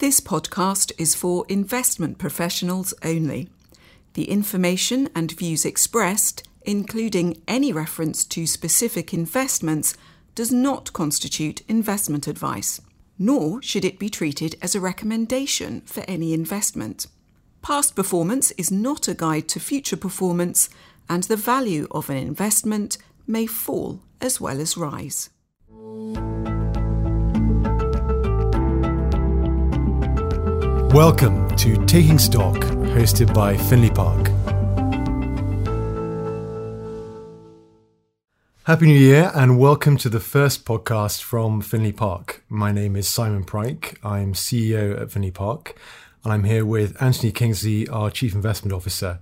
This podcast is for investment professionals only. The information and views expressed, including any reference to specific investments, does not constitute investment advice, nor should it be treated as a recommendation for any investment. Past performance is not a guide to future performance, and the value of an investment may fall as well as rise. Welcome to Taking Stock, hosted by Findlay Park. Happy New Year and welcome to the first podcast from Findlay Park. My name is Simon Pryke. I'm CEO at Findlay Park and I'm here with Anthony Kingsley, our Chief Investment Officer.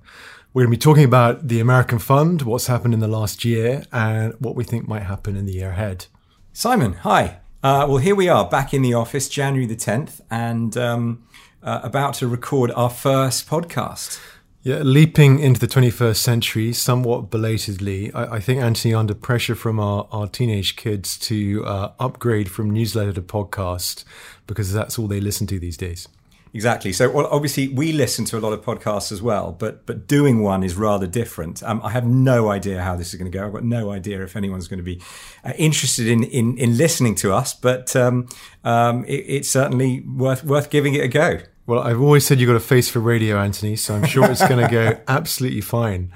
We're going to be talking about the American Fund, what's happened in the last year, and what we think might happen in the year ahead. Simon, hi. Uh, well, here we are back in the office, January the 10th, and um, uh, about to record our first podcast. Yeah, leaping into the 21st century somewhat belatedly. I, I think, Anthony, under pressure from our, our teenage kids to uh, upgrade from newsletter to podcast because that's all they listen to these days. Exactly. So, well, obviously, we listen to a lot of podcasts as well, but but doing one is rather different. Um, I have no idea how this is going to go. I've got no idea if anyone's going to be uh, interested in, in in listening to us, but um, um, it, it's certainly worth worth giving it a go. Well, I've always said you've got a face for radio, Anthony, so I'm sure it's going to go absolutely fine.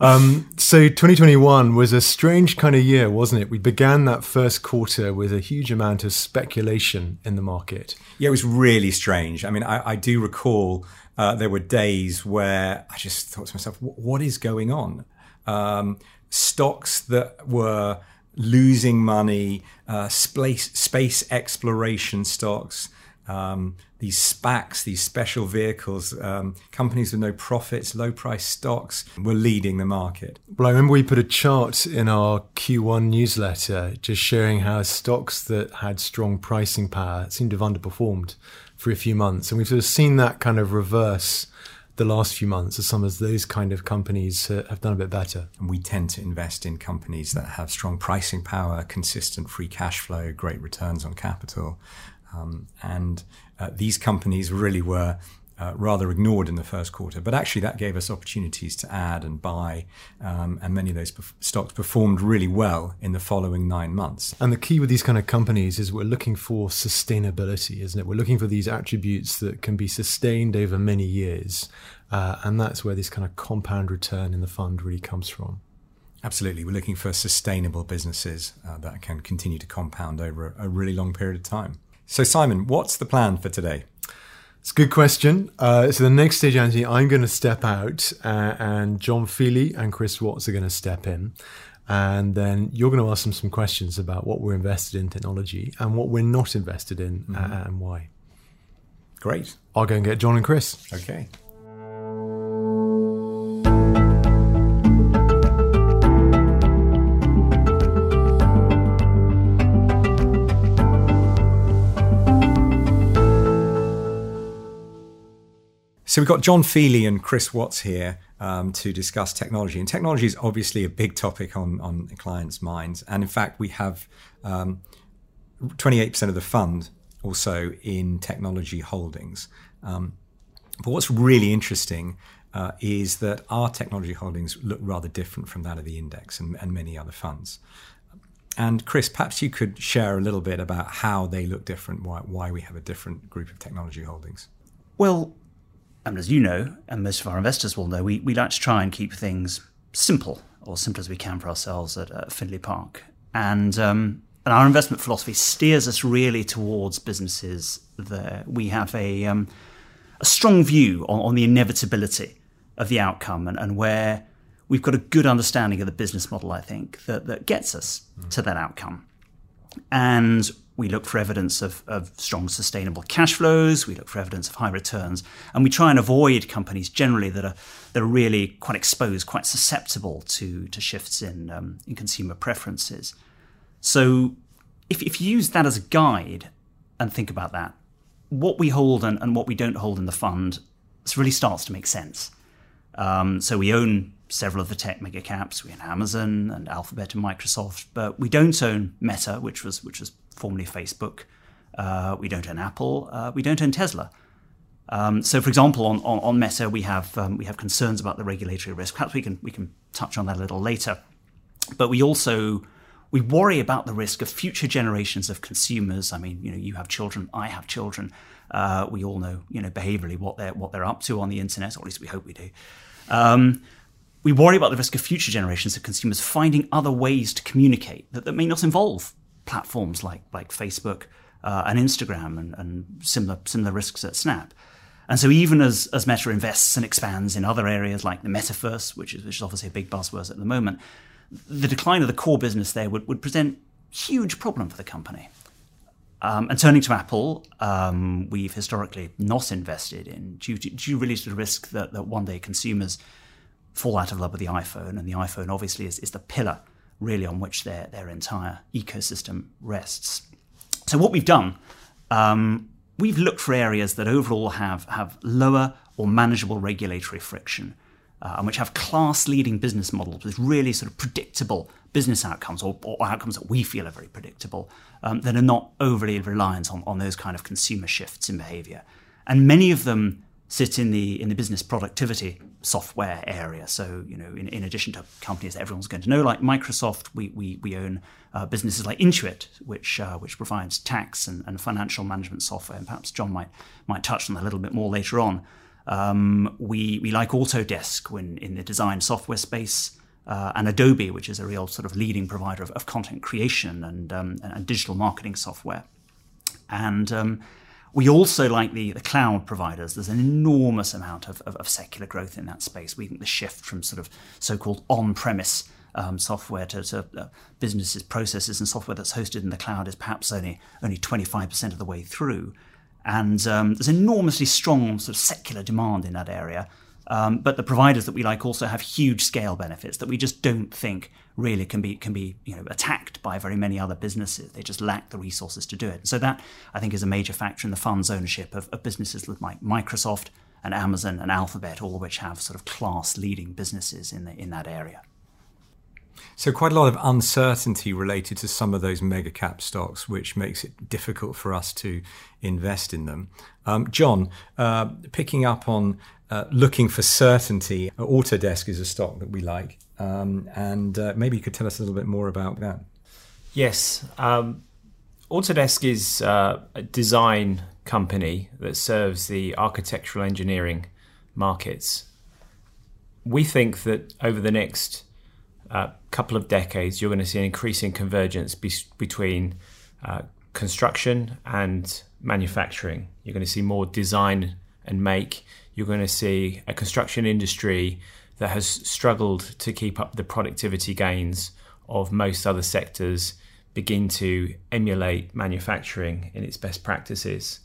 Um, so 2021 was a strange kind of year, wasn't it? We began that first quarter with a huge amount of speculation in the market. Yeah, it was really strange. I mean, I, I do recall uh, there were days where I just thought to myself, what is going on? Um, stocks that were losing money, uh, space, space exploration stocks, um, these SPACs, these special vehicles, um, companies with no profits, low price stocks were leading the market. Well, I remember we put a chart in our Q1 newsletter just showing how stocks that had strong pricing power seemed to have underperformed for a few months. And we've sort of seen that kind of reverse the last few months as some of those kind of companies uh, have done a bit better. And we tend to invest in companies that have strong pricing power, consistent free cash flow, great returns on capital. Um, and uh, these companies really were uh, rather ignored in the first quarter. But actually, that gave us opportunities to add and buy, um, and many of those perf- stocks performed really well in the following nine months. And the key with these kind of companies is we're looking for sustainability, isn't it? We're looking for these attributes that can be sustained over many years, uh, and that's where this kind of compound return in the fund really comes from. Absolutely. We're looking for sustainable businesses uh, that can continue to compound over a really long period of time. So, Simon, what's the plan for today? It's a good question. Uh, so the next stage, Anthony, I'm going to step out, uh, and John Feely and Chris Watts are going to step in, and then you're going to ask them some questions about what we're invested in technology and what we're not invested in, uh, mm-hmm. and why. Great. I'll go and get John and Chris. Okay. So we've got John Feely and Chris Watts here um, to discuss technology. And technology is obviously a big topic on, on clients' minds. And in fact, we have um, 28% of the fund also in technology holdings. Um, but what's really interesting uh, is that our technology holdings look rather different from that of the index and, and many other funds. And Chris, perhaps you could share a little bit about how they look different, why, why we have a different group of technology holdings. Well, and as you know, and most of our investors will know, we, we like to try and keep things simple, or simple as we can for ourselves at, at Findlay Park. And, um, and our investment philosophy steers us really towards businesses that we have a, um, a strong view on, on the inevitability of the outcome and, and where we've got a good understanding of the business model, I think, that, that gets us mm. to that outcome. And we look for evidence of, of strong sustainable cash flows. We look for evidence of high returns. And we try and avoid companies generally that are, that are really quite exposed, quite susceptible to, to shifts in, um, in consumer preferences. So if, if you use that as a guide and think about that, what we hold and, and what we don't hold in the fund really starts to make sense. Um, so we own several of the tech mega caps. We own Amazon and Alphabet and Microsoft, but we don't own Meta, which was which was formerly Facebook, Uh, we don't own Apple. Uh, we don't own Tesla. Um, so, for example, on, on, on Meta, we have um, we have concerns about the regulatory risk. Perhaps we can we can touch on that a little later. But we also we worry about the risk of future generations of consumers. I mean, you know, you have children, I have children. Uh, we all know, you know, behaviorally what they're what they're up to on the internet, or at least we hope we do. Um, we worry about the risk of future generations of consumers finding other ways to communicate that, that may not involve platforms like like Facebook uh, and Instagram and, and similar similar risks at Snap. And so even as, as Meta invests and expands in other areas like the metaverse, which is, which is obviously a big buzzword at the moment, the decline of the core business there would, would present huge problem for the company. Um, and turning to Apple, um, we've historically not invested in due, to, due really to the risk that, that one day consumers fall out of love with the iPhone, and the iPhone obviously is, is the pillar really on which their, their entire ecosystem rests. So what we've done, um, we've looked for areas that overall have, have lower or manageable regulatory friction uh, and which have class leading business models with really sort of predictable business outcomes or, or outcomes that we feel are very predictable um, that are not overly reliant on, on those kind of consumer shifts in behavior. And many of them sit in the in the business productivity software area. So, you know, in, in addition to companies that everyone's going to know, like Microsoft, we, we, we own uh, businesses like Intuit, which uh, which provides tax and, and financial management software. And perhaps John might might touch on that a little bit more later on. Um, we, we like Autodesk when in the design software space. Uh, and Adobe, which is a real sort of leading provider of, of content creation and, um, and, digital marketing software. And um, we also like the, the cloud providers. There's an enormous amount of, of, of, secular growth in that space. We think the shift from sort of so called on premise um, software to, to uh, businesses, processes, and software that's hosted in the cloud is perhaps only, only 25% of the way through. And um, there's enormously strong sort of secular demand in that area. Um, but the providers that we like also have huge scale benefits that we just don't think really can be can be you know attacked by very many other businesses. They just lack the resources to do it. So that I think is a major factor in the fund's ownership of, of businesses like Microsoft and Amazon and Alphabet, all of which have sort of class leading businesses in the, in that area. So, quite a lot of uncertainty related to some of those mega cap stocks, which makes it difficult for us to invest in them. Um, John, uh, picking up on uh, looking for certainty, Autodesk is a stock that we like. Um, and uh, maybe you could tell us a little bit more about that. Yes. Um, Autodesk is uh, a design company that serves the architectural engineering markets. We think that over the next uh, couple of decades, you're going to see an increasing convergence be- between uh, construction and manufacturing. You're going to see more design and make. You're going to see a construction industry that has struggled to keep up the productivity gains of most other sectors begin to emulate manufacturing in its best practices.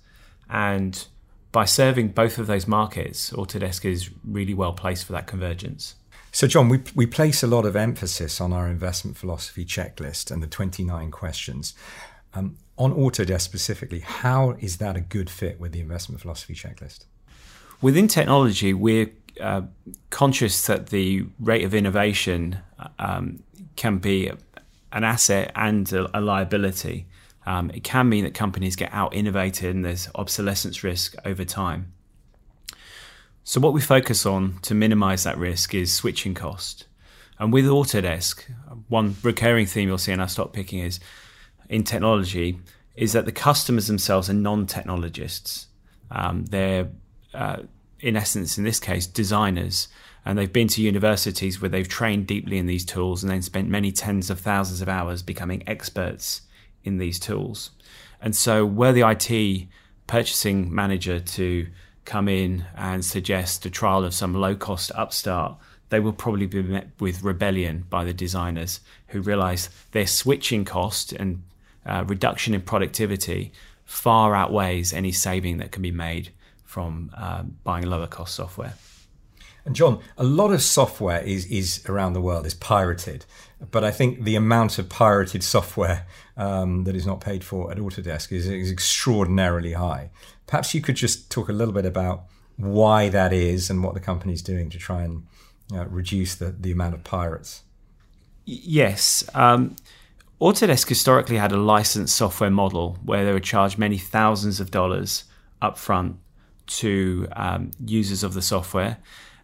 And by serving both of those markets, Autodesk is really well placed for that convergence. So, John, we, we place a lot of emphasis on our investment philosophy checklist and the 29 questions. Um, on Autodesk specifically, how is that a good fit with the investment philosophy checklist? Within technology, we're uh, conscious that the rate of innovation um, can be an asset and a, a liability. Um, it can mean that companies get out innovated and there's obsolescence risk over time. So, what we focus on to minimize that risk is switching cost. And with Autodesk, one recurring theme you'll see in our stock picking is in technology is that the customers themselves are non technologists. Um, they're, uh, in essence, in this case, designers. And they've been to universities where they've trained deeply in these tools and then spent many tens of thousands of hours becoming experts in these tools. And so, were the IT purchasing manager to come in and suggest a trial of some low cost upstart, they will probably be met with rebellion by the designers who realize their switching cost and uh, reduction in productivity far outweighs any saving that can be made from uh, buying lower cost software. And John, a lot of software is, is around the world is pirated, but I think the amount of pirated software um, that is not paid for at Autodesk is, is extraordinarily high. Perhaps you could just talk a little bit about why that is and what the company is doing to try and uh, reduce the, the amount of pirates. Yes. Um, Autodesk historically had a licensed software model where they would charge many thousands of dollars upfront to um, users of the software,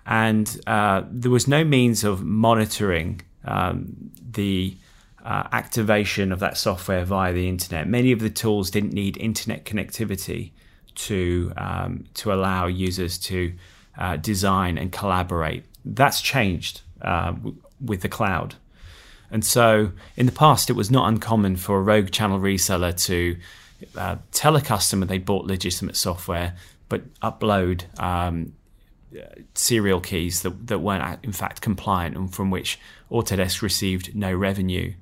and uh, there was no means of monitoring um, the uh, activation of that software via the internet. Many of the tools didn't need internet connectivity to um, to allow users to uh, design and collaborate. That's changed uh, with the cloud. And so, in the past, it was not uncommon for a rogue channel reseller to uh, tell a customer they bought legitimate software, but upload um, serial keys that, that weren't in fact compliant and from which Autodesk received no revenue.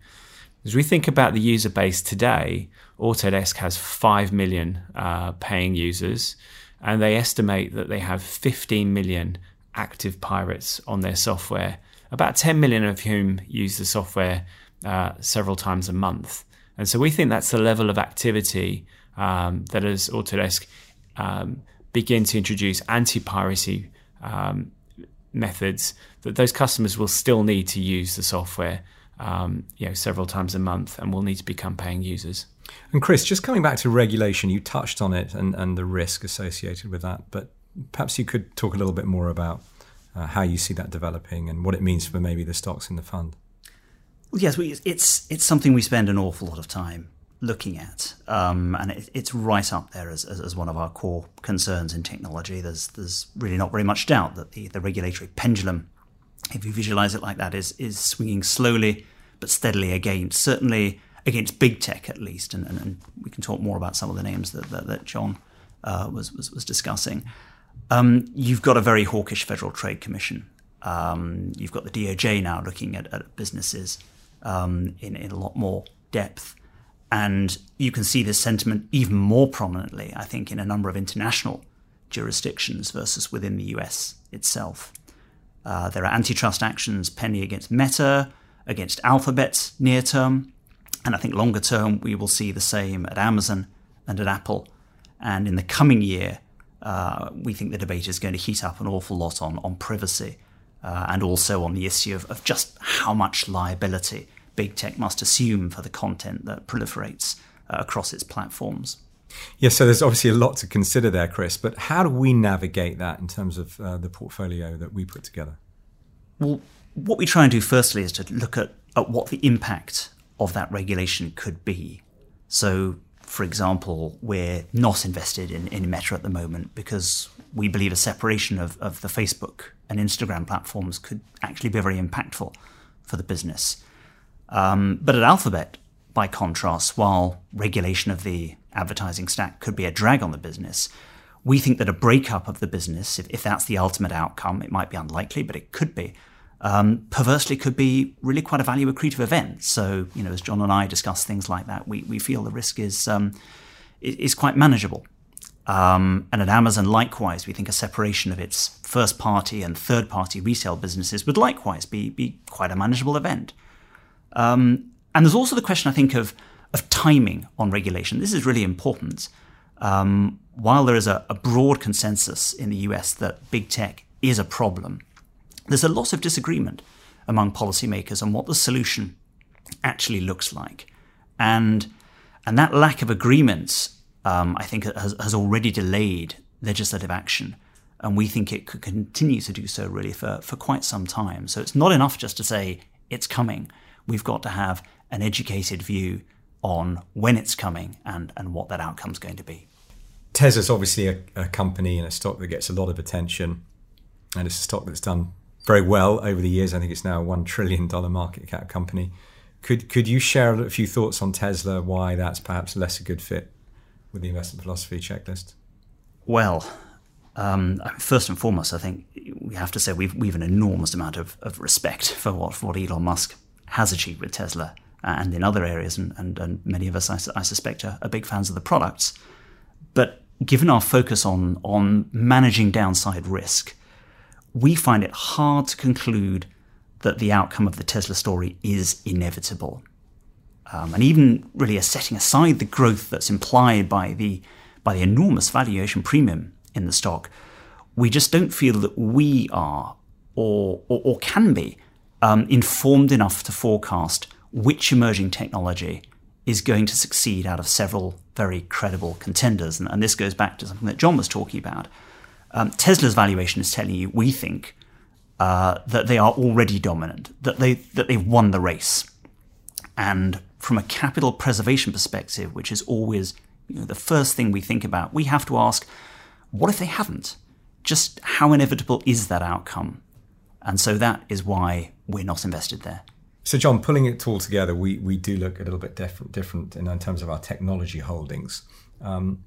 As we think about the user base today, Autodesk has 5 million uh, paying users, and they estimate that they have 15 million active pirates on their software, about 10 million of whom use the software uh, several times a month. And so we think that's the level of activity um, that as Autodesk um, begin to introduce anti piracy um, methods, that those customers will still need to use the software um, you know, several times a month and will need to become paying users. And Chris, just coming back to regulation, you touched on it and, and the risk associated with that, but perhaps you could talk a little bit more about uh, how you see that developing and what it means for maybe the stocks in the fund. Well, yes, it's it's something we spend an awful lot of time looking at, um, and it, it's right up there as, as, as, one of our core concerns in technology. There's there's really not very much doubt that the, the regulatory pendulum, if you visualize it like that, is is swinging slowly but steadily against certainly against big tech at least, and, and, and we can talk more about some of the names that that, that John uh, was, was was discussing. Um, you've got a very hawkish Federal Trade Commission. Um, you've got the DOJ now looking at, at businesses um, in, in a lot more depth. And you can see this sentiment even more prominently, I think, in a number of international jurisdictions versus within the US itself. Uh, there are antitrust actions pending against Meta, against Alphabet near term, and I think longer term we will see the same at Amazon and at Apple. And in the coming year, uh, we think the debate is going to heat up an awful lot on, on privacy uh, and also on the issue of, of just how much liability big tech must assume for the content that proliferates uh, across its platforms. Yeah, so there's obviously a lot to consider there, Chris. But how do we navigate that in terms of uh, the portfolio that we put together? Well, what we try and do firstly is to look at, at what the impact of that regulation could be. So, for example, we're not invested in, in Meta at the moment because we believe a separation of, of the Facebook and Instagram platforms could actually be very impactful for the business. Um, but at Alphabet, by contrast, while regulation of the advertising stack could be a drag on the business, we think that a breakup of the business, if, if that's the ultimate outcome, it might be unlikely, but it could be, um, perversely could be really quite a value accretive event. So, you know, as John and I discuss things like that, we, we feel the risk is, um, is quite manageable. Um, and at Amazon, likewise, we think a separation of its first party and third party resale businesses would likewise be, be quite a manageable event. Um, and there's also the question, I think, of, of timing on regulation. This is really important. Um, while there is a, a, broad consensus in the US that big tech is a problem, there's a lot of disagreement among policymakers on what the solution actually looks like. And, and that lack of agreement, um, I think, has, has already delayed legislative action. And we think it could continue to do so really for, for quite some time. So it's not enough just to say it's coming we've got to have an educated view on when it's coming and, and what that outcome is going to be. Tesla's obviously a, a, company and a stock that gets a lot of attention, and it's a stock that's done very well over the years. I think it's now a one trillion dollar market cap company. Could could you share a few thoughts on Tesla? Why that's perhaps less a good fit with the investment philosophy checklist? Well, um, first and foremost, I think we have to say we've we've an enormous amount of, of respect for what for what Elon Musk has achieved with Tesla uh, and in other areas, and, and, and many of us, I, I suspect, are, are, big fans of the products. But given our focus on, on managing downside risk, we find it hard to conclude that the outcome of the Tesla story is inevitable. Um, and even really setting aside the growth that's implied by the, by the enormous valuation premium in the stock, we just don't feel that we are or, or, or can be um, informed enough to forecast which emerging technology is going to succeed out of several very credible contenders. And, and this goes back to something that John was talking about. Um, Tesla's valuation is telling you, we think, uh, that they are already dominant, that they that they've won the race. And from a capital preservation perspective, which is always you know, the first thing we think about, we have to ask, what if they haven't? Just how inevitable is that outcome? And so that is why we're not invested there. So, John, pulling it all together, we, we do look a little bit different, different in, in terms of our technology holdings. Um,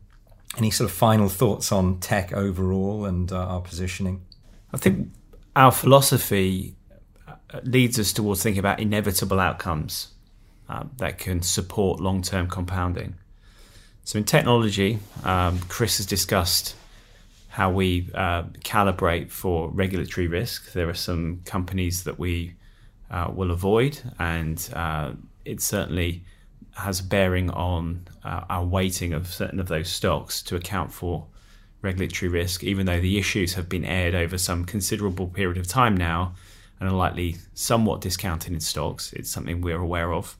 any sort of final thoughts on tech overall and uh, our positioning? I think our philosophy uh, leads us towards thinking about inevitable outcomes uh, that can support long term compounding. So, in technology, um, Chris has discussed how we uh, calibrate for regulatory risk. There are some companies that we uh, will avoid, and uh, it certainly has bearing on uh, our weighting of certain of those stocks to account for regulatory risk, even though the issues have been aired over some considerable period of time now and are likely somewhat discounted in stocks. It's something we're aware of.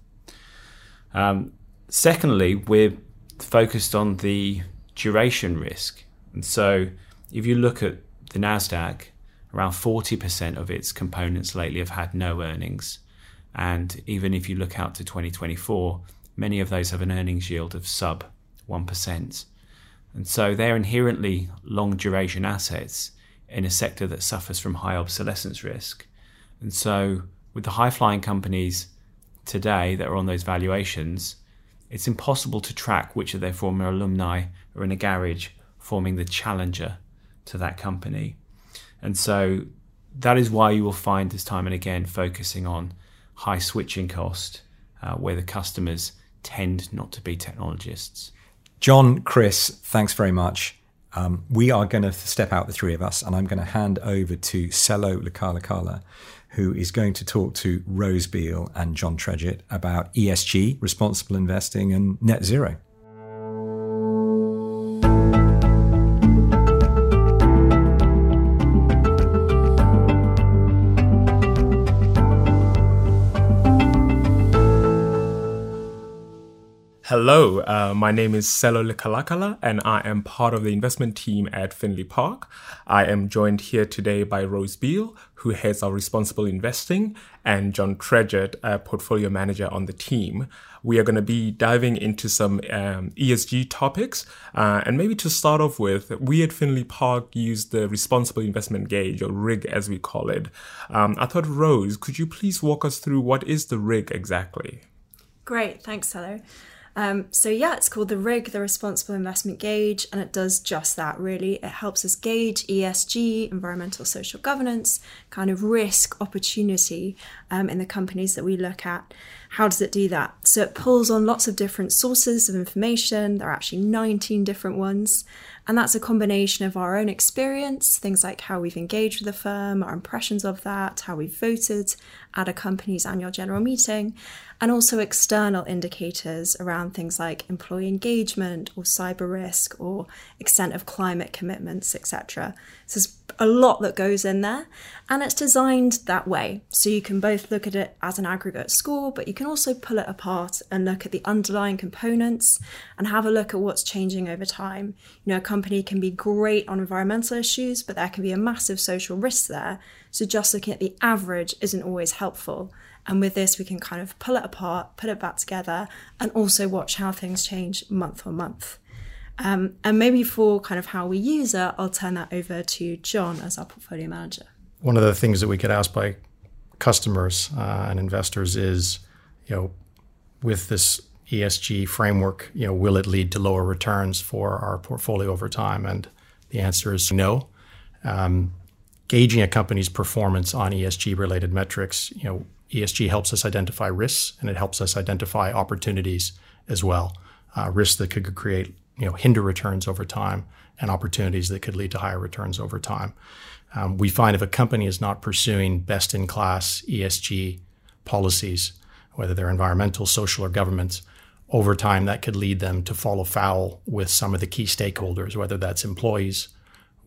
Um, secondly, we're focused on the duration risk. And so if you look at the NASDAQ, around 40% of its components lately have had no earnings. And even if you look out to 2024, many of those have an earnings yield of sub 1%. And so they're inherently long duration assets in a sector that suffers from high obsolescence risk. And so, with the high flying companies today that are on those valuations, it's impossible to track which of their former alumni are in a garage forming the challenger to that company. And so that is why you will find us time and again focusing on high switching cost, uh, where the customers tend not to be technologists. John, Chris, thanks very much. Um, we are going to step out, the three of us, and I'm going to hand over to Sello Lekalakala, who is going to talk to Rose Beale and John Tredget about ESG, responsible investing, and net zero. Hello, uh, my name is Sello Lekalakala, and I am part of the investment team at Findlay Park. I am joined here today by Rose Beale, who heads our responsible investing, and John Tredget, a portfolio manager on the team. We are going to be diving into some um, ESG topics, uh, and maybe to start off with, we at Findlay Park use the responsible investment gauge, or RIG as we call it. Um, I thought, Rose, could you please walk us through what is the RIG exactly? Great, thanks, Sello. Um, so yeah, it's called the RIG, the Responsible Investment Gauge, and it does just that. Really, it helps us gauge ESG, environmental social governance, kind of risk opportunity um, in the companies that we look at. How does it do that? So it pulls on lots of different sources of information. There are actually 19 different ones. And that's a combination of our own experience, things like how we've engaged with the firm, our impressions of that, how we've voted at a company's annual general meeting, and also external indicators around things like employee engagement or cyber risk or extent of climate commitments, etc. So there's a lot that goes in there, and it's designed that way. So you can both look at it as an aggregate score, but you can also pull it apart and look at the underlying components and have a look at what's changing over time. You know, a company can be great on environmental issues, but there can be a massive social risk there. So just looking at the average isn't always helpful. And with this, we can kind of pull it apart, put it back together, and also watch how things change month on month. Um, and maybe for kind of how we use it, I'll turn that over to John as our portfolio manager. One of the things that we get asked by customers uh, and investors is, you know, with this ESG framework, you know, will it lead to lower returns for our portfolio over time? And the answer is no. Um, gauging a company's performance on ESG related metrics, you know, ESG helps us identify risks and it helps us identify opportunities as well. Uh, risks that could create, you know, hinder returns over time and opportunities that could lead to higher returns over time. Um, we find if a company is not pursuing best in class ESG policies, whether they're environmental, social, or governance, over time that could lead them to fall foul with some of the key stakeholders, whether that's employees,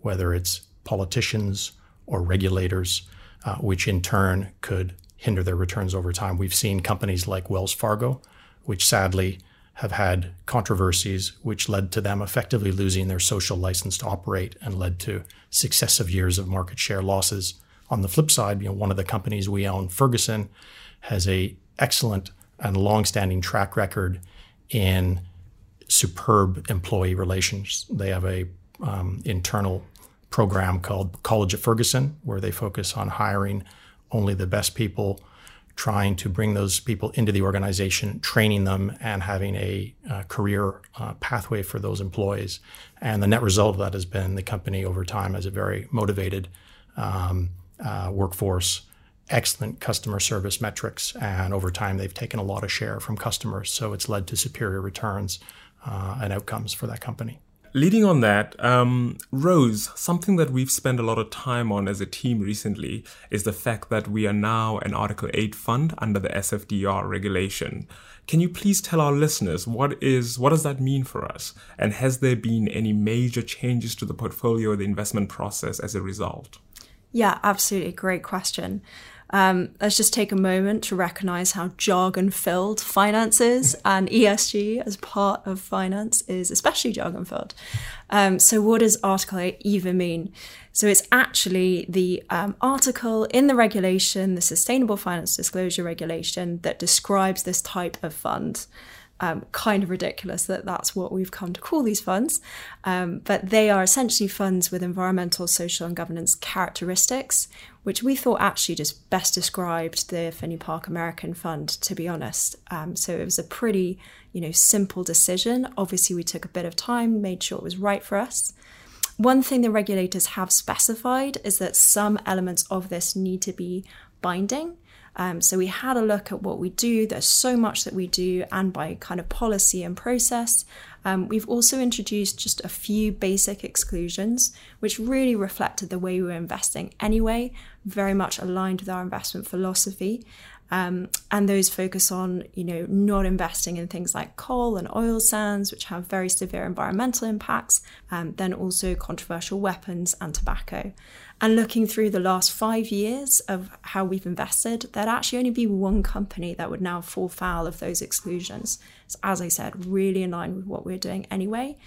whether it's politicians or regulators, uh, which in turn could hinder their returns over time. We've seen companies like Wells Fargo, which sadly have had controversies which led to them effectively losing their social license to operate and led to successive years of market share losses. On the flip side, you know, one of the companies we own, Ferguson, has a excellent and long-standing track record in superb employee relations. They have a um, internal program called College of Ferguson, where they focus on hiring only the best people trying to bring those people into the organization, training them, and having a uh, career uh, pathway for those employees. And the net result of that has been the company over time has a very motivated um, uh, workforce, excellent customer service metrics, and over time they've taken a lot of share from customers. So it's led to superior returns uh, and outcomes for that company. Leading on that, um, Rose, something that we've spent a lot of time on as a team recently is the fact that we are now an Article 8 fund under the SFDR regulation. Can you please tell our listeners what is what does that mean for us? And has there been any major changes to the portfolio or the investment process as a result? Yeah, absolutely. Great question. Um, let's just take a moment to recognize how jargon filled finance is, and ESG as part of finance is especially jargon filled. Um, so, what does Article 8 even mean? So, it's actually the um, article in the regulation, the Sustainable Finance Disclosure Regulation, that describes this type of fund um, kind of ridiculous that that's what we've come to call these funds. Um, but they are essentially funds with environmental, social, and governance characteristics, which we thought actually just best described the Findlay Park American Fund, to be honest. Um, so it was a pretty, you know, simple decision. Obviously, we took a bit of time, made sure it was right for us. One thing the regulators have specified is that some elements of this need to be binding. Um, so we had a look at what we do. There's so much that we do, and by kind of policy and process. Um, we've also introduced just a few basic exclusions, which really reflected the way we were investing anyway, very much aligned with our investment philosophy. Um, and those focus on, you know, not investing in things like coal and oil sands, which have very severe environmental impacts, um, then also controversial weapons and tobacco. And looking through the last five years of how we've invested, there'd actually only be one company that would now fall foul of those exclusions. So, as I said, really in line with what we're doing anyway.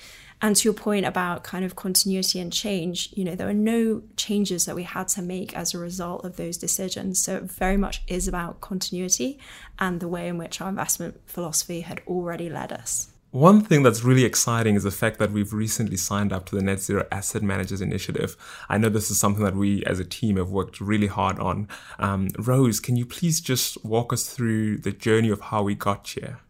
And to your point about kind of continuity and change, you know, there are no changes that we had to make as a result of those decisions. So it very much is about continuity and the way in which our investment philosophy had already led us. One thing that's really exciting is the fact that we've recently signed up to the Net Zero Asset Managers Initiative. I know this is something that we as a team have worked really hard on. Um, Rose, can you please just walk us through the journey of how we got here?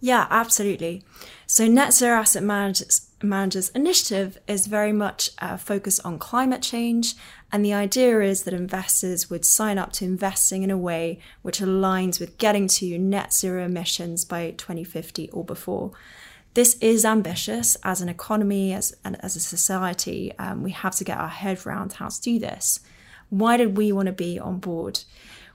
Yeah, absolutely. So, Net Zero Asset Managers, Managers Initiative is very much uh, focused on climate change. And the idea is that investors would sign up to investing in a way which aligns with getting to net zero emissions by 2050 or before. This is ambitious as an economy, as, and as a society. Um, we have to get our head around how to do this. Why did we want to be on board?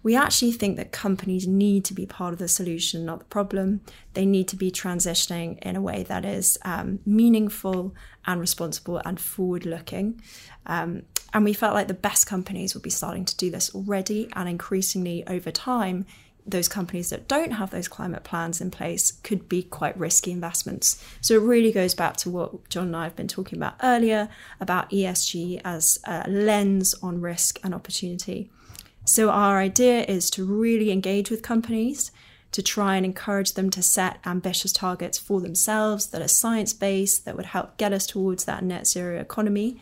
We actually think that companies need to be part of the solution, not the problem. They need to be transitioning in a way that is um, meaningful and responsible and forward looking. Um, and we felt like the best companies would be starting to do this already and increasingly over time those companies that don't have those climate plans in place could be quite risky investments. So it really goes back to what John and I have been talking about earlier about ESG as a lens on risk and opportunity. So our idea is to really engage with companies to try and encourage them to set ambitious targets for themselves that are science based, that would help get us towards that net zero economy,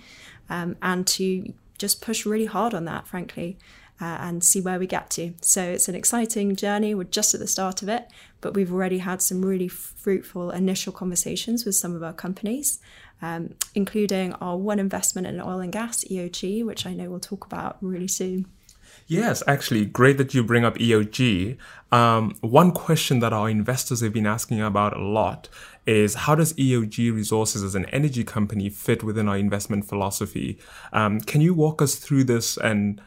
um, and to just push really hard on that, frankly uh, and see where we get to. So it's an exciting journey. We're just at the start of it, but we've already had some really fruitful initial conversations with some of our companies, um, including our one investment in oil and gas, EOG, which I know we'll talk about really soon. Yes, actually, great that you bring up EOG. Um, one question that our investors have been asking about a lot is how does EOG Resources as an energy company fit within our investment philosophy? Um, can you walk us through this and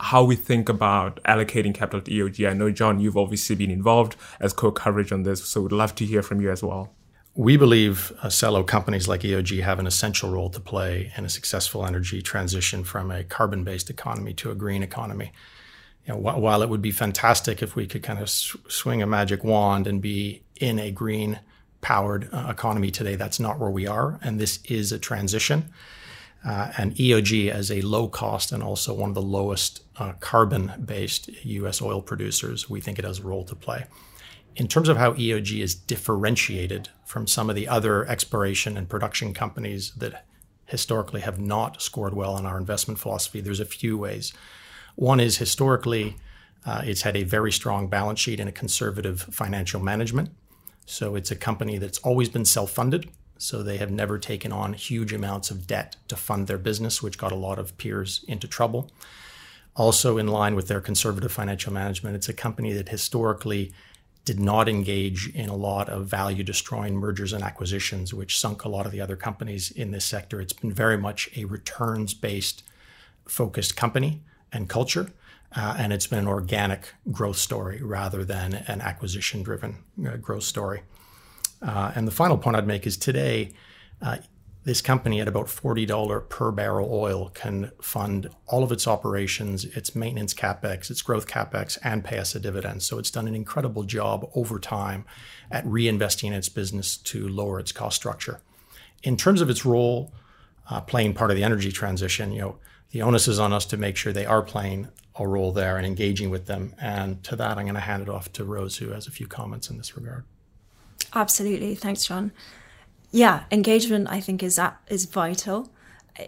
how we think about allocating capital to EOG. I know, John, you've obviously been involved as co coverage on this, so we'd love to hear from you as well. We believe uh, fellow companies like EOG have an essential role to play in a successful energy transition from a carbon based economy to a green economy. you know, wh- while it would be fantastic if we could kind of sw- swing a magic wand and be in a green powered uh, economy today, that's not where we are. And this is a transition. Uh, and EOG, as a low cost and also one of the lowest uh, carbon based US oil producers, we think it has a role to play. In terms of how EOG is differentiated from some of the other exploration and production companies that historically have not scored well on our investment philosophy, there's a few ways. One is historically, uh, it's had a very strong balance sheet and a conservative financial management. So it's a company that's always been self funded. So they have never taken on huge amounts of debt to fund their business, which got a lot of peers into trouble. Also, in line with their conservative financial management, it's a company that historically did not engage in a lot of value destroying mergers and acquisitions, which sunk a lot of the other companies in this sector. It's been very much a returns based focused company and culture. Uh, and it's been an organic growth story rather than an acquisition driven uh, growth story. Uh, and the final point I'd make is today, uh, this company at about $40 per barrel oil can fund all of its operations, its maintenance capex, its growth capex, and pay us a dividend. So it's done an incredible job over time at reinvesting in its business to lower its cost structure. In terms of its role uh, playing part of the energy transition, you know, the onus is on us to make sure they are playing a role there and engaging with them. And to that, I'm going to hand it off to Rose, who has a few comments in this regard. Absolutely. Thanks, John. Yeah, engagement I think is is vital.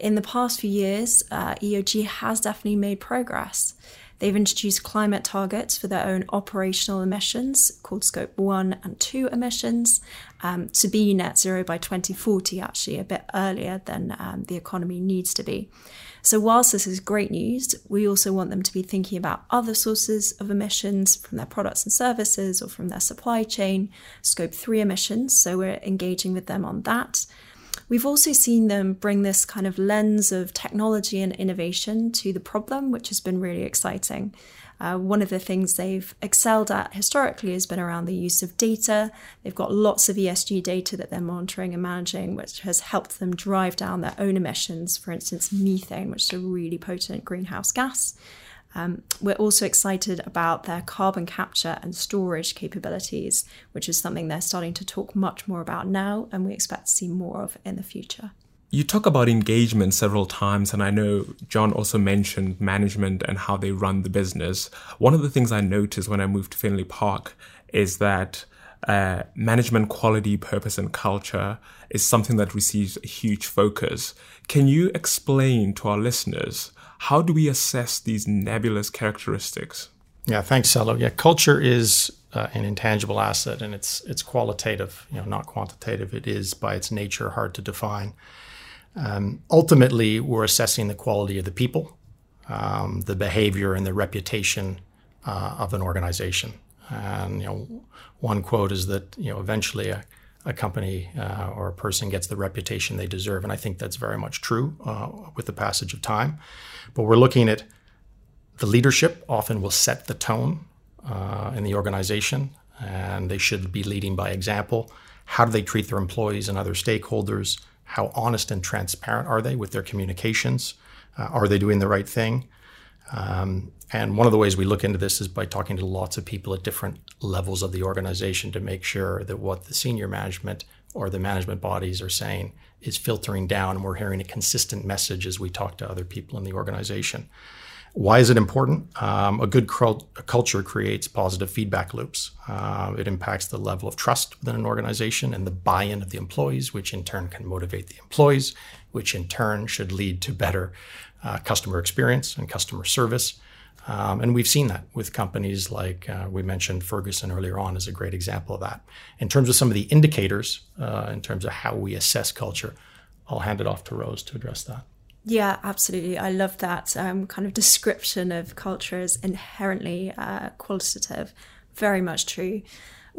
In the past few years, uh, EOG has definitely made progress. They've introduced climate targets for their own operational emissions, called Scope 1 and 2 emissions, um, to be net zero by 2040, actually, a bit earlier than um, the economy needs to be. So, whilst this is great news, we also want them to be thinking about other sources of emissions from their products and services or from their supply chain, scope three emissions. So, we're engaging with them on that. We've also seen them bring this kind of lens of technology and innovation to the problem, which has been really exciting. Uh, one of the things they've excelled at historically has been around the use of data. They've got lots of ESG data that they're monitoring and managing, which has helped them drive down their own emissions, for instance, methane, which is a really potent greenhouse gas. Um, we're also excited about their carbon capture and storage capabilities, which is something they're starting to talk much more about now, and we expect to see more of in the future. You talk about engagement several times, and I know John also mentioned management and how they run the business. One of the things I noticed when I moved to Findlay Park is that uh, management quality, purpose, and culture is something that receives a huge focus. Can you explain to our listeners how do we assess these nebulous characteristics? Yeah, thanks, Sello. Yeah, culture is uh, an intangible asset, and it's it's qualitative, you know, not quantitative. It is by its nature hard to define. Um, ultimately, we're assessing the quality of the people, um, the behavior, and the reputation uh, of an organization. And you know, one quote is that you know eventually a, a company uh, or a person gets the reputation they deserve, and I think that's very much true uh, with the passage of time. But we're looking at the leadership often will set the tone uh, in the organization, and they should be leading by example. How do they treat their employees and other stakeholders? How honest and transparent are they with their communications? Uh, are they doing the right thing? Um, and one of the ways we look into this is by talking to lots of people at different levels of the organization to make sure that what the senior management or the management bodies are saying is filtering down and we're hearing a consistent message as we talk to other people in the organization. Why is it important? Um, a good culture creates positive feedback loops. Uh, it impacts the level of trust within an organization and the buy in of the employees, which in turn can motivate the employees, which in turn should lead to better uh, customer experience and customer service. Um, and we've seen that with companies like uh, we mentioned Ferguson earlier on is a great example of that. In terms of some of the indicators, uh, in terms of how we assess culture, I'll hand it off to Rose to address that. Yeah, absolutely. I love that um, kind of description of culture as inherently uh, qualitative. Very much true.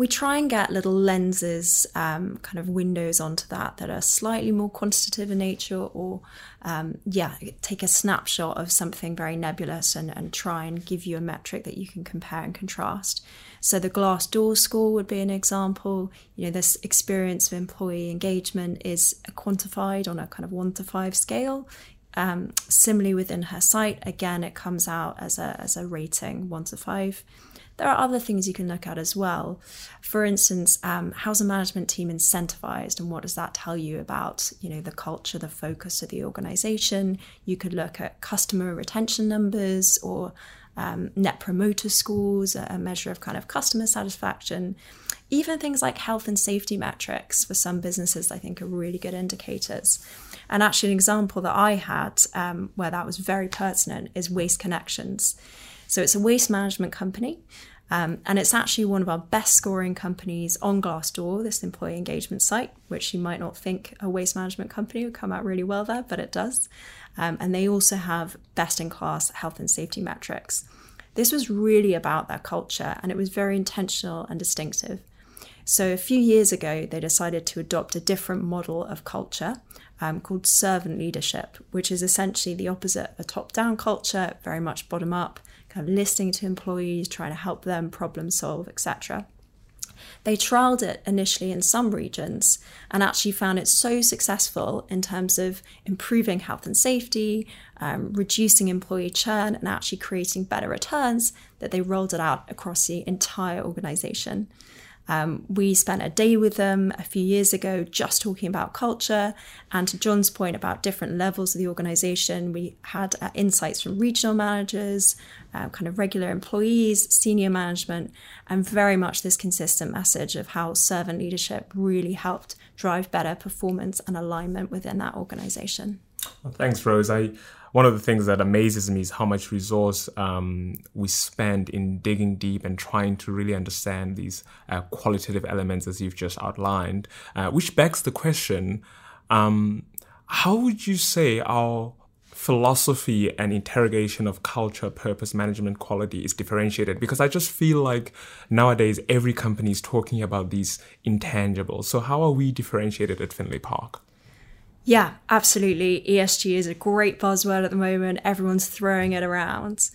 We try and get little lenses, um, kind of windows onto that that are slightly more quantitative in nature, or um, yeah, take a snapshot of something very nebulous and, and try and give you a metric that you can compare and contrast. So the Glassdoor score would be an example. You know, this experience of employee engagement is quantified on a kind of one to five scale Um, similarly, within her site, again, it comes out as a, as a rating one to five. There are other things you can look at as well. For instance, um, how's a management team incentivized, and what does that tell you about, you know, the culture, the focus of the organization? You could look at customer retention numbers or um, net promoter scores, a measure of kind of customer satisfaction. Even things like health and safety metrics for some businesses, I think, are really good indicators. And actually, an example that I had um, where that was very pertinent is Waste Connections. So it's a waste management company. Um, and it's actually one of our best scoring companies on Glassdoor, this employee engagement site, which you might not think a waste management company would come out really well there, but it does. Um, and they also have best in class health and safety metrics. This was really about their culture and it was very intentional and distinctive. So, a few years ago, they decided to adopt a different model of culture um, called servant leadership, which is essentially the opposite of a top down culture, very much bottom up kind of listening to employees, trying to help them problem solve, etc. They trialed it initially in some regions and actually found it so successful in terms of improving health and safety, um, reducing employee churn, and actually creating better returns that they rolled it out across the entire organization. Um, we spent a day with them a few years ago just talking about culture. And to John's point about different levels of the organization, we had uh, insights from regional managers, uh, kind of regular employees, senior management, and very much this consistent message of how servant leadership really helped drive better performance and alignment within that organization. Well, thanks, Rose. I one of the things that amazes me is how much resource um, we spend in digging deep and trying to really understand these uh, qualitative elements as you've just outlined, uh, which begs the question um, how would you say our philosophy and interrogation of culture, purpose, management, quality is differentiated because I just feel like nowadays every company is talking about these intangibles. So, how are we differentiated at Findlay Park? Yeah, absolutely. ESG is a great buzzword at the moment. Everyone's throwing it around.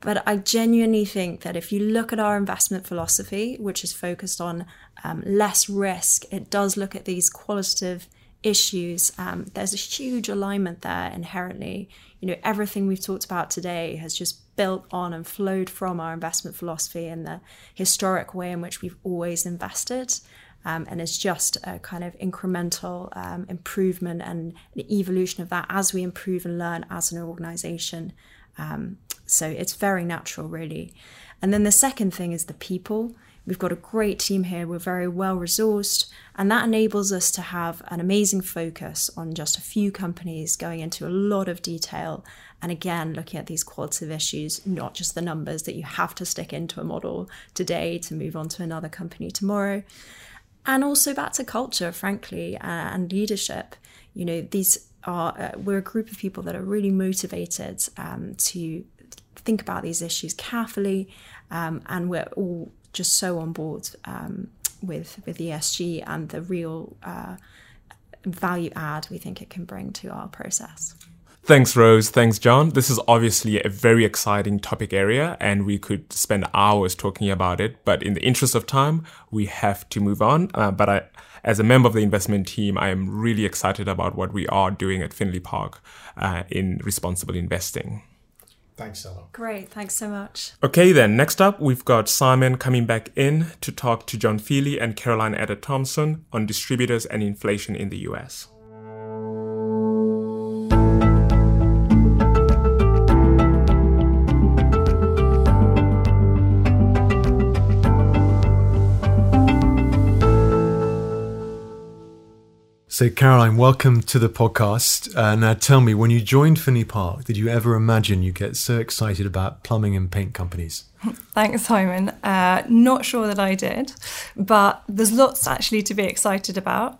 But I genuinely think that if you look at our investment philosophy, which is focused on um, less risk, it does look at these qualitative issues. Um, there's a huge alignment there inherently. You know, everything we've talked about today has just built on and flowed from our investment philosophy and the historic way in which we've always invested. Um, and it's just a kind of incremental um, improvement and an evolution of that as we improve and learn as an organization. Um, so it's very natural, really. And then the second thing is the people. We've got a great team here. We're very well resourced, and that enables us to have an amazing focus on just a few companies, going into a lot of detail. And again, looking at these qualitative issues, not just the numbers that you have to stick into a model today to move on to another company tomorrow and also back to culture, frankly, uh, and leadership. You know, these are uh, we're a group of people that are really motivated um, to think about these issues carefully, um, and we're all just so on board um, with with ESG and the real uh, value add we think it can bring to our process. Thanks, Rose. Thanks, John. This is obviously a very exciting topic area, and we could spend hours talking about it. But in the interest of time, we have to move on. Uh, but I, as a member of the investment team, I am really excited about what we are doing at Findlay Park uh, in responsible investing. Thanks, Sello. Great. Thanks so much. Okay, then next up, we've got Simon coming back in to talk to John Feely and Caroline Eder Thompson on distributors and inflation in the US. So, Caroline, welcome to the podcast. Uh, now, tell me, when you joined Findlay Park, did you ever imagine you'd get so excited about plumbing and paint companies? Thanks, Simon. Uh, not sure that I did, but there's lots actually to be excited about.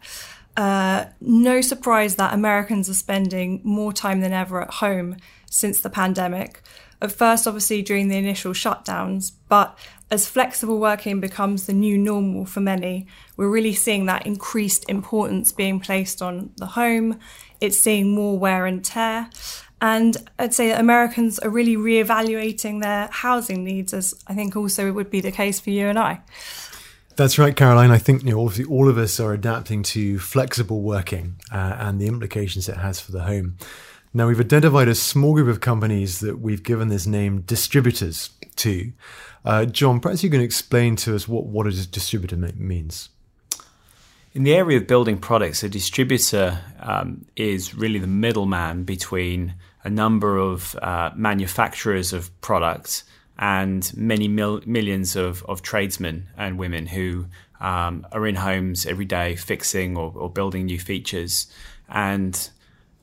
Uh, no surprise that Americans are spending more time than ever at home since the pandemic. At first, obviously, during the initial shutdowns, but as flexible working becomes the new normal for many, we're really seeing that increased importance being placed on the home. It's seeing more wear and tear. And I'd say that Americans are really reevaluating their housing needs, as I think also it would be the case for you and I. That's right, Caroline. I think you know, obviously all of us are adapting to flexible working uh, and the implications it has for the home. Now, we've identified a small group of companies that we've given this name distributors to. Uh, John, perhaps you can explain to us what, what a distributor means. In the area of building products, a distributor um, is really the middleman between a number of uh, manufacturers of products and many mil- millions of, of tradesmen and women who um, are in homes every day fixing or, or building new features. And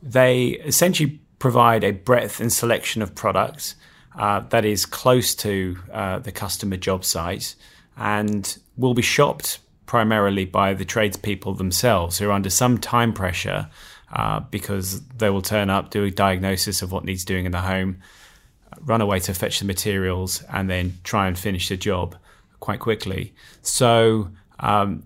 they essentially provide a breadth and selection of products uh, that is close to uh, the customer job site and will be shopped primarily by the tradespeople themselves who are under some time pressure uh, because they will turn up, do a diagnosis of what needs doing in the home, run away to fetch the materials, and then try and finish the job quite quickly. So, um,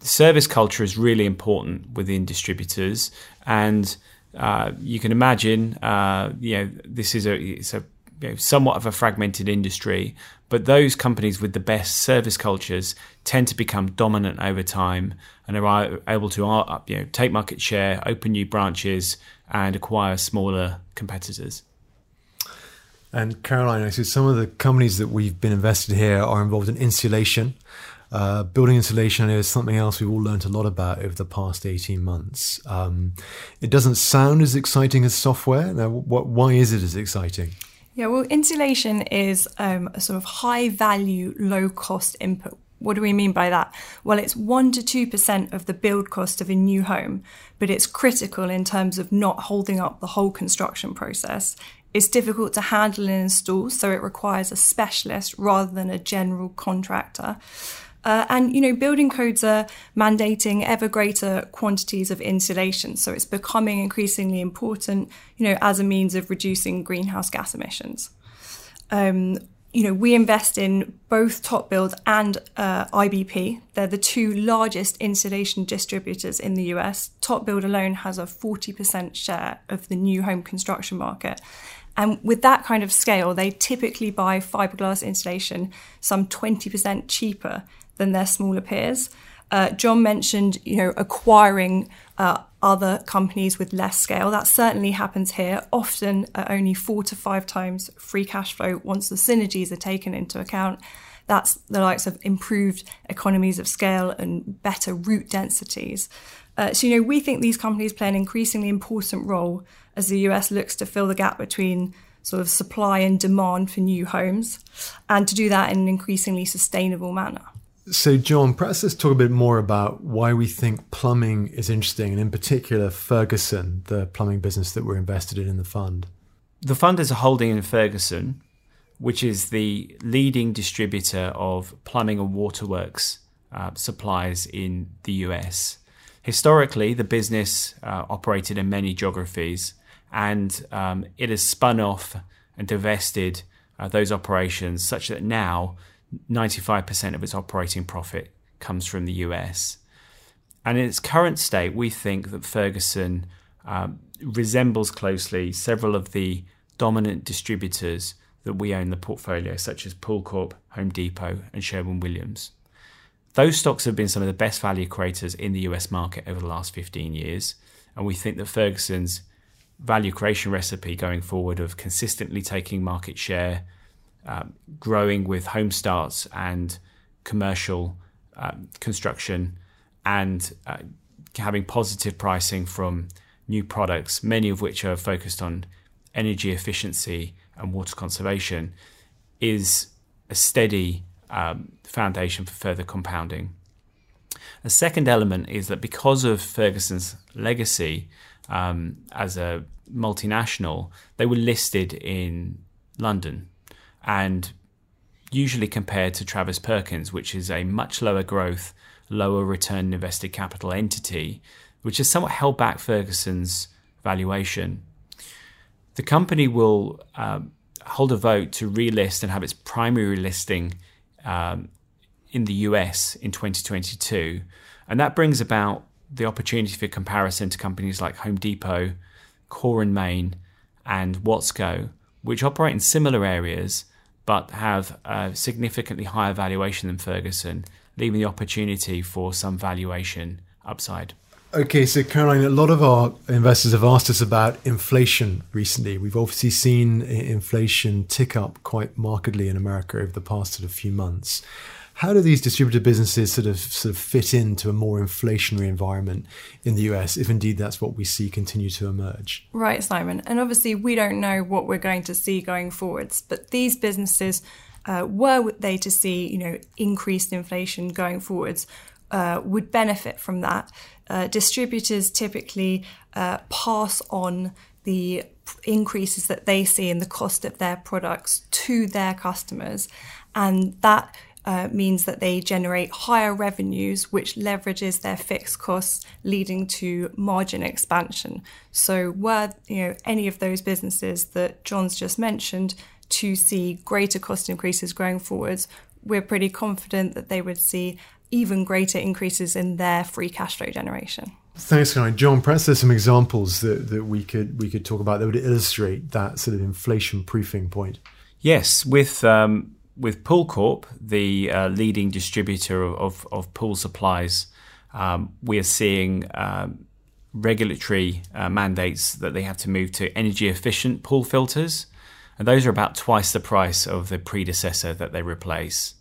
service culture is really important within distributors, and uh, you can imagine, uh, you know, this is a it's a you know, somewhat of a fragmented industry, but those companies with the best service cultures tend to become dominant over time and are able to uh, you know, take market share, open new branches, and acquire smaller competitors. And Caroline, I see some of the companies that we've been invested here are involved in insulation. Uh, building insulation is something else we've all learned a lot about over the past 18 months. Um, it doesn't sound as exciting as software. Now, why is it as exciting? Yeah, well, insulation is um, a sort of high value, low cost input. What do we mean by that? Well, it's 1% to 2% of the build cost of a new home, but it's critical in terms of not holding up the whole construction process. It's difficult to handle and install, so it requires a specialist rather than a general contractor. Uh, and you know, building codes are mandating ever greater quantities of insulation, so it's becoming increasingly important, you know, as a means of reducing greenhouse gas emissions. Um, you know, we invest in both TopBuild and uh, IBP. They're the two largest insulation distributors in the US. TopBuild alone has a 40% share of the new home construction market. And with that kind of scale, they typically buy fiberglass insulation some 20% cheaper than their smaller peers. Uh, John mentioned, you know, acquiring uh, other companies with less scale. That certainly happens here, often at only four to five times free cash flow once the synergies are taken into account. That's the likes of improved economies of scale and better route densities. Uh, so, you know, we think these companies play an increasingly important role as the US looks to fill the gap between sort of supply and demand for new homes and to do that in an increasingly sustainable manner. So, John, perhaps let's talk a bit more about why we think plumbing is interesting, and in particular, Ferguson, the plumbing business that we're invested in in the fund. The fund is a holding in Ferguson, which is the leading distributor of plumbing and waterworks uh, supplies in the US. Historically, the business uh, operated in many geographies, and um, it has spun off and divested uh, those operations such that now 95% of its operating profit comes from the US. And in its current state, we think that Ferguson um, resembles closely several of the dominant distributors that we own the portfolio, such as PoolCorp, Home Depot, and Sherwin Williams. Those stocks have been some of the best value creators in the US market over the last 15 years, and we think that Ferguson's value creation recipe going forward of consistently taking market share, um, growing with home starts and commercial um, construction and uh, having positive pricing from new products, many of which are focused on energy efficiency and water conservation, is a steady um, foundation for further compounding. A second element is that because of Ferguson's legacy um, as a multinational, they were listed in London and usually compared to Travis Perkins, which is a much lower growth, lower return invested capital entity, which has somewhat held back Ferguson's valuation. The company will um, hold a vote to relist and have its primary listing um, in the US in 2022. And that brings about the opportunity for comparison to companies like Home Depot, Core & Main, and Watsco, which operate in similar areas but have a significantly higher valuation than Ferguson, leaving the opportunity for some valuation upside. Okay, so Caroline, a lot of our investors have asked us about inflation recently. We've obviously seen inflation tick up quite markedly in America over the past sort of few months. How do these distributed businesses sort of sort of fit into a more inflationary environment in the US, if indeed that's what we see continue to emerge? Right, Simon. And obviously, we don't know what we're going to see going forwards, but these businesses, uh, were they to see, you know, increased inflation going forwards, uh, would benefit from that. Uh, distributors typically uh, pass on the increases that they see in the cost of their products to their customers, and that uh, means that they generate higher revenues, which leverages their fixed costs, leading to margin expansion. So, were you know any of those businesses that John's just mentioned to see greater cost increases going forwards, we're pretty confident that they would see even greater increases in their free cash flow generation. Thanks, Caroline. John, perhaps there's some examples that, that we could we could talk about that would illustrate that sort of inflation proofing point. Yes, with um, with PoolCorp, the uh, leading distributor of, of pool supplies, um, we are seeing um, regulatory uh, mandates that they have to move to energy efficient pool filters. And those are about twice the price of the predecessor that they replace.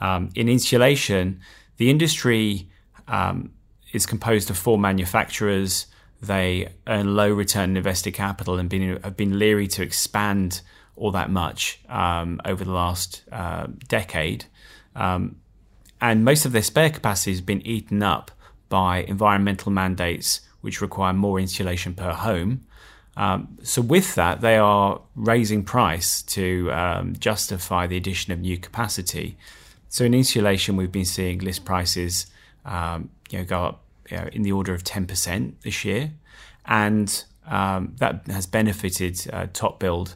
Um, in insulation, the industry um, is composed of four manufacturers. They earn low return on invested capital and been, have been leery to expand all that much um, over the last uh, decade. Um, and most of their spare capacity has been eaten up by environmental mandates, which require more insulation per home. Um, so, with that, they are raising price to um, justify the addition of new capacity. So, in insulation, we've been seeing list prices um, you know, go up you know, in the order of 10% this year. And um, that has benefited uh, TopBuild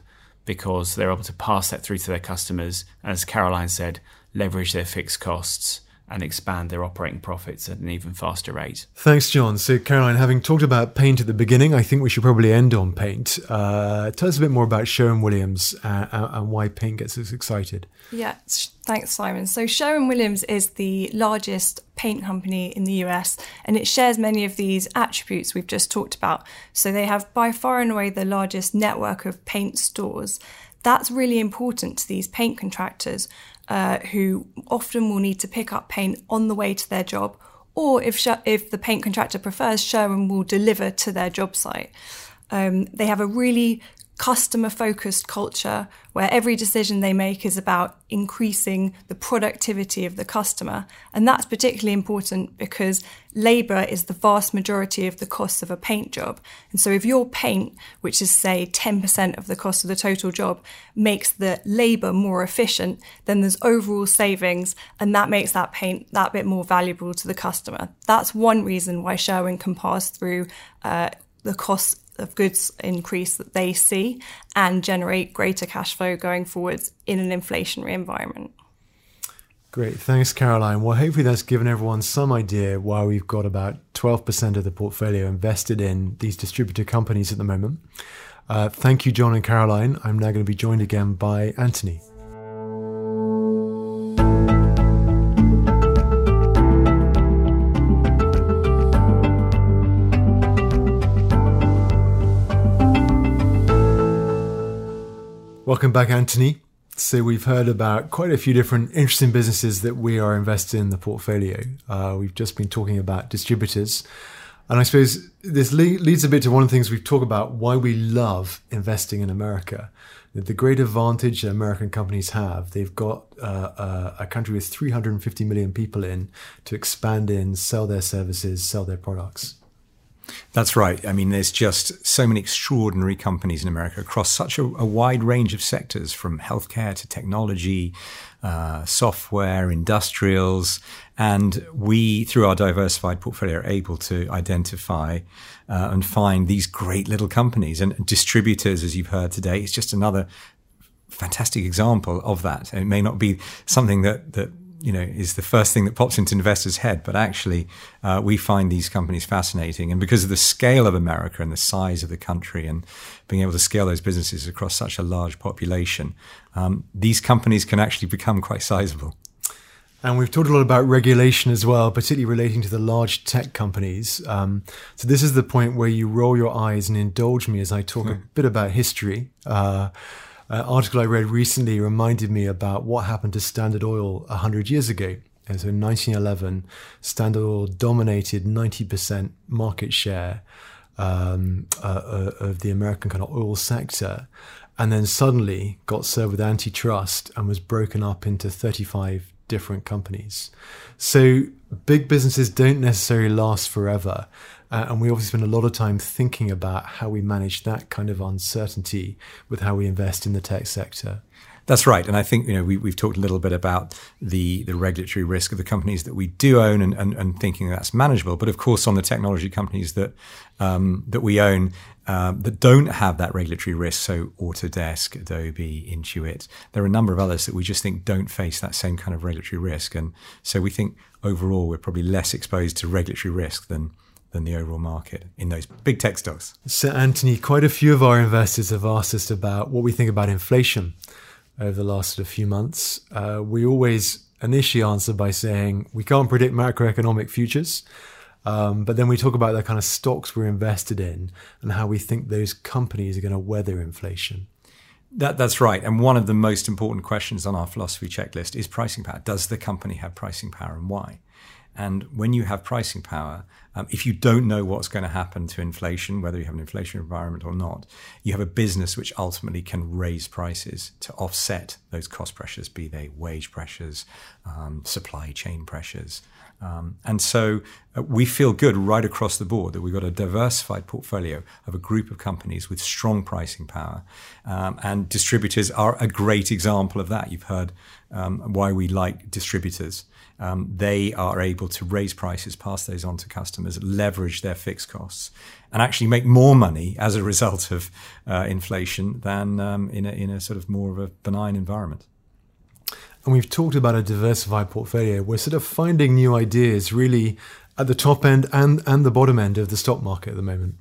because they're able to pass that through to their customers. As Caroline said, leverage their fixed costs and expand their operating profits at an even faster rate. Thanks, John. So, Caroline, having talked about paint at the beginning, I think we should probably end on paint. Uh, tell us a bit more about Sherwin Williams uh, and why paint gets us excited. Yeah, thanks, Simon. So, Sherwin Williams is the largest paint company in the US, and it shares many of these attributes we've just talked about. So, they have by far and away the largest network of paint stores. That's really important to these paint contractors uh, who often will need to pick up paint on the way to their job, or if if the paint contractor prefers, Sherwin will deliver to their job site. Um, they have a really customer focused culture where every decision they make is about increasing the productivity of the customer. And that's particularly important because labour is the vast majority of the cost of a paint job. And so if your paint, which is say 10% of the cost of the total job, makes the labour more efficient, then there's overall savings and that makes that paint that bit more valuable to the customer. That's one reason why Sherwin can pass through uh, the cost of goods increase that they see and generate greater cash flow going forwards in an inflationary environment. Great. Thanks, Caroline. Well, hopefully that's given everyone some idea why we've got about 12% of the portfolio invested in these distributor companies at the moment. Uh, thank you, John and Caroline. I'm now going to be joined again by Anthony. Welcome back, Anthony. So we've heard about quite a few different interesting businesses that we are invested in the portfolio. Uh, we've just been talking about distributors. And I suppose this le- leads a bit to one of the things we've talked about why we love investing in America. The great advantage that American companies have, they've got uh, a country with 350 million people in to expand in, sell their services, sell their products. That's right. I mean, there's just so many extraordinary companies in America across such a, a wide range of sectors, from healthcare to technology, uh, software, industrials, and we, through our diversified portfolio, are able to identify uh, and find these great little companies and distributors, as you've heard today. It's just another fantastic example of that. It may not be something that that you know is the first thing that pops into investors' head. But actually, uh, we find these companies fascinating, and because of the scale of America and the size of the country, and being able to scale those businesses across such a large population, um, these companies can actually become quite sizable. And we've talked a lot about regulation as well, particularly relating to the large tech companies. Um, so this is the point where you roll your eyes and indulge me as I talk a hmm. bit about history. Uh, an article I read recently reminded me about what happened to Standard Oil 100 years ago. And so in 1911, Standard Oil dominated 90% market share um, uh, uh, of the American kind of oil sector, and then suddenly got served with antitrust and was broken up into 35 different companies. So big businesses don't necessarily last forever. Uh, and we obviously spend a lot of time thinking about how we manage that kind of uncertainty with how we invest in the tech sector. That's right, and I think you know we, have talked a little bit about the the regulatory risk of the companies that we do own, and, and, and thinking that's manageable. But of course, on the technology companies that um, that we own uh, that don't have that regulatory risk, so Autodesk, Adobe, Intuit, there are a number of others that we just think don't face that same kind of regulatory risk, and so we think overall we're probably less exposed to regulatory risk than than the overall market in those big tech stocks. So, Anthony, quite a few of our investors have asked us about what we think about inflation over the last few months. Uh, we always initially answer by saying we can't predict macroeconomic futures. Um, but then we talk about the kind of stocks we're invested in and how we think those companies are going to weather inflation. That, that's right. And one of the most important questions on our philosophy checklist is pricing power. Does the company have pricing power and why? And when you have pricing power, um, if you don't know what's going to happen to inflation, whether you have an inflation environment or not, you have a business which ultimately can raise prices to offset those cost pressures, be they wage pressures, um, supply chain pressures. Um, and so uh, we feel good right across the board that we've got a diversified portfolio of a group of companies with strong pricing power. Um, and distributors are a great example of that. You've heard um, why we like distributors um, they are able to raise prices, pass those on to customers, leverage their fixed costs, and actually make more money as a result of uh, inflation than um, in, a, in a sort of more of a benign environment. And we've talked about a diversified portfolio. We're sort of finding new ideas really at the top end and, and the bottom end of the stock market at the moment.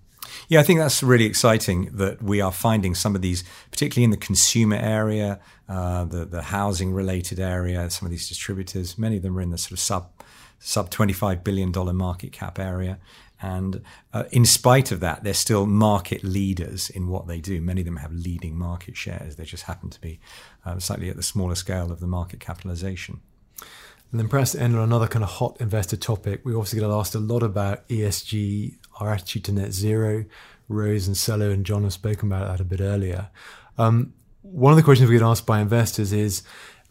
Yeah, I think that's really exciting that we are finding some of these, particularly in the consumer area, uh, the the housing related area. Some of these distributors, many of them are in the sort of sub sub twenty five billion dollar market cap area. And uh, in spite of that, they're still market leaders in what they do. Many of them have leading market shares. They just happen to be uh, slightly at the smaller scale of the market capitalization. And then perhaps to end on another kind of hot investor topic, we obviously get asked a lot about ESG, our attitude to net zero. Rose and Sello and John have spoken about that a bit earlier. Um, one of the questions we get asked by investors is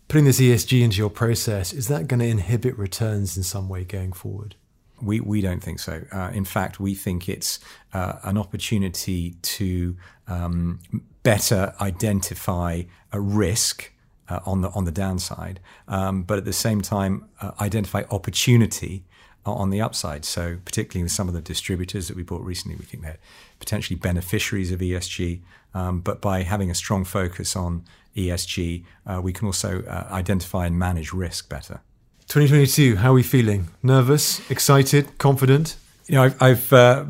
putting this ESG into your process, is that going to inhibit returns in some way going forward? We, we don't think so. Uh, in fact, we think it's uh, an opportunity to um, better identify a risk uh, on the on the downside, um, but at the same time uh, identify opportunity on the upside. So, particularly with some of the distributors that we bought recently, we think they're potentially beneficiaries of ESG. Um, but by having a strong focus on ESG, uh, we can also uh, identify and manage risk better. 2022, how are we feeling? Nervous, excited, confident? You know, I've, I've uh,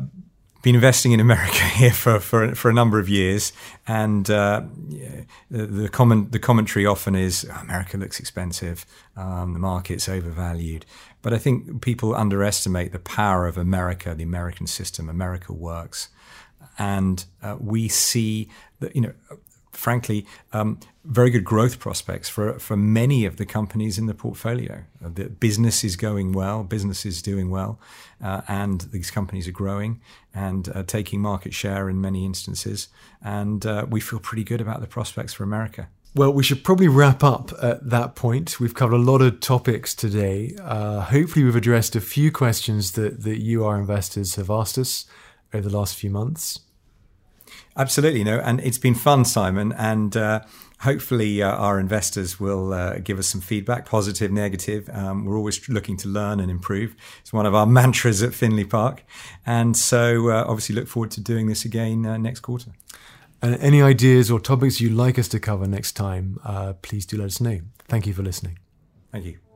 been investing in America here for, for, for a number of years, and uh, the, the, the commentary often is oh, America looks expensive, um, the market's overvalued. But I think people underestimate the power of America, the American system. America works, and uh, we see that you know frankly, um, very good growth prospects for, for many of the companies in the portfolio. Uh, the business is going well, business is doing well, uh, and these companies are growing and uh, taking market share in many instances. And uh, we feel pretty good about the prospects for America. Well, we should probably wrap up at that point. We've covered a lot of topics today. Uh, hopefully, we've addressed a few questions that, that you, our investors, have asked us over the last few months. Absolutely, no, and it's been fun, Simon, and uh, hopefully uh, our investors will uh, give us some feedback, positive, negative. Um, we're always looking to learn and improve. It's one of our mantras at Findlay Park, and so uh, obviously look forward to doing this again uh, next quarter. And any ideas or topics you'd like us to cover next time, uh, please do let us know. Thank you for listening. Thank you.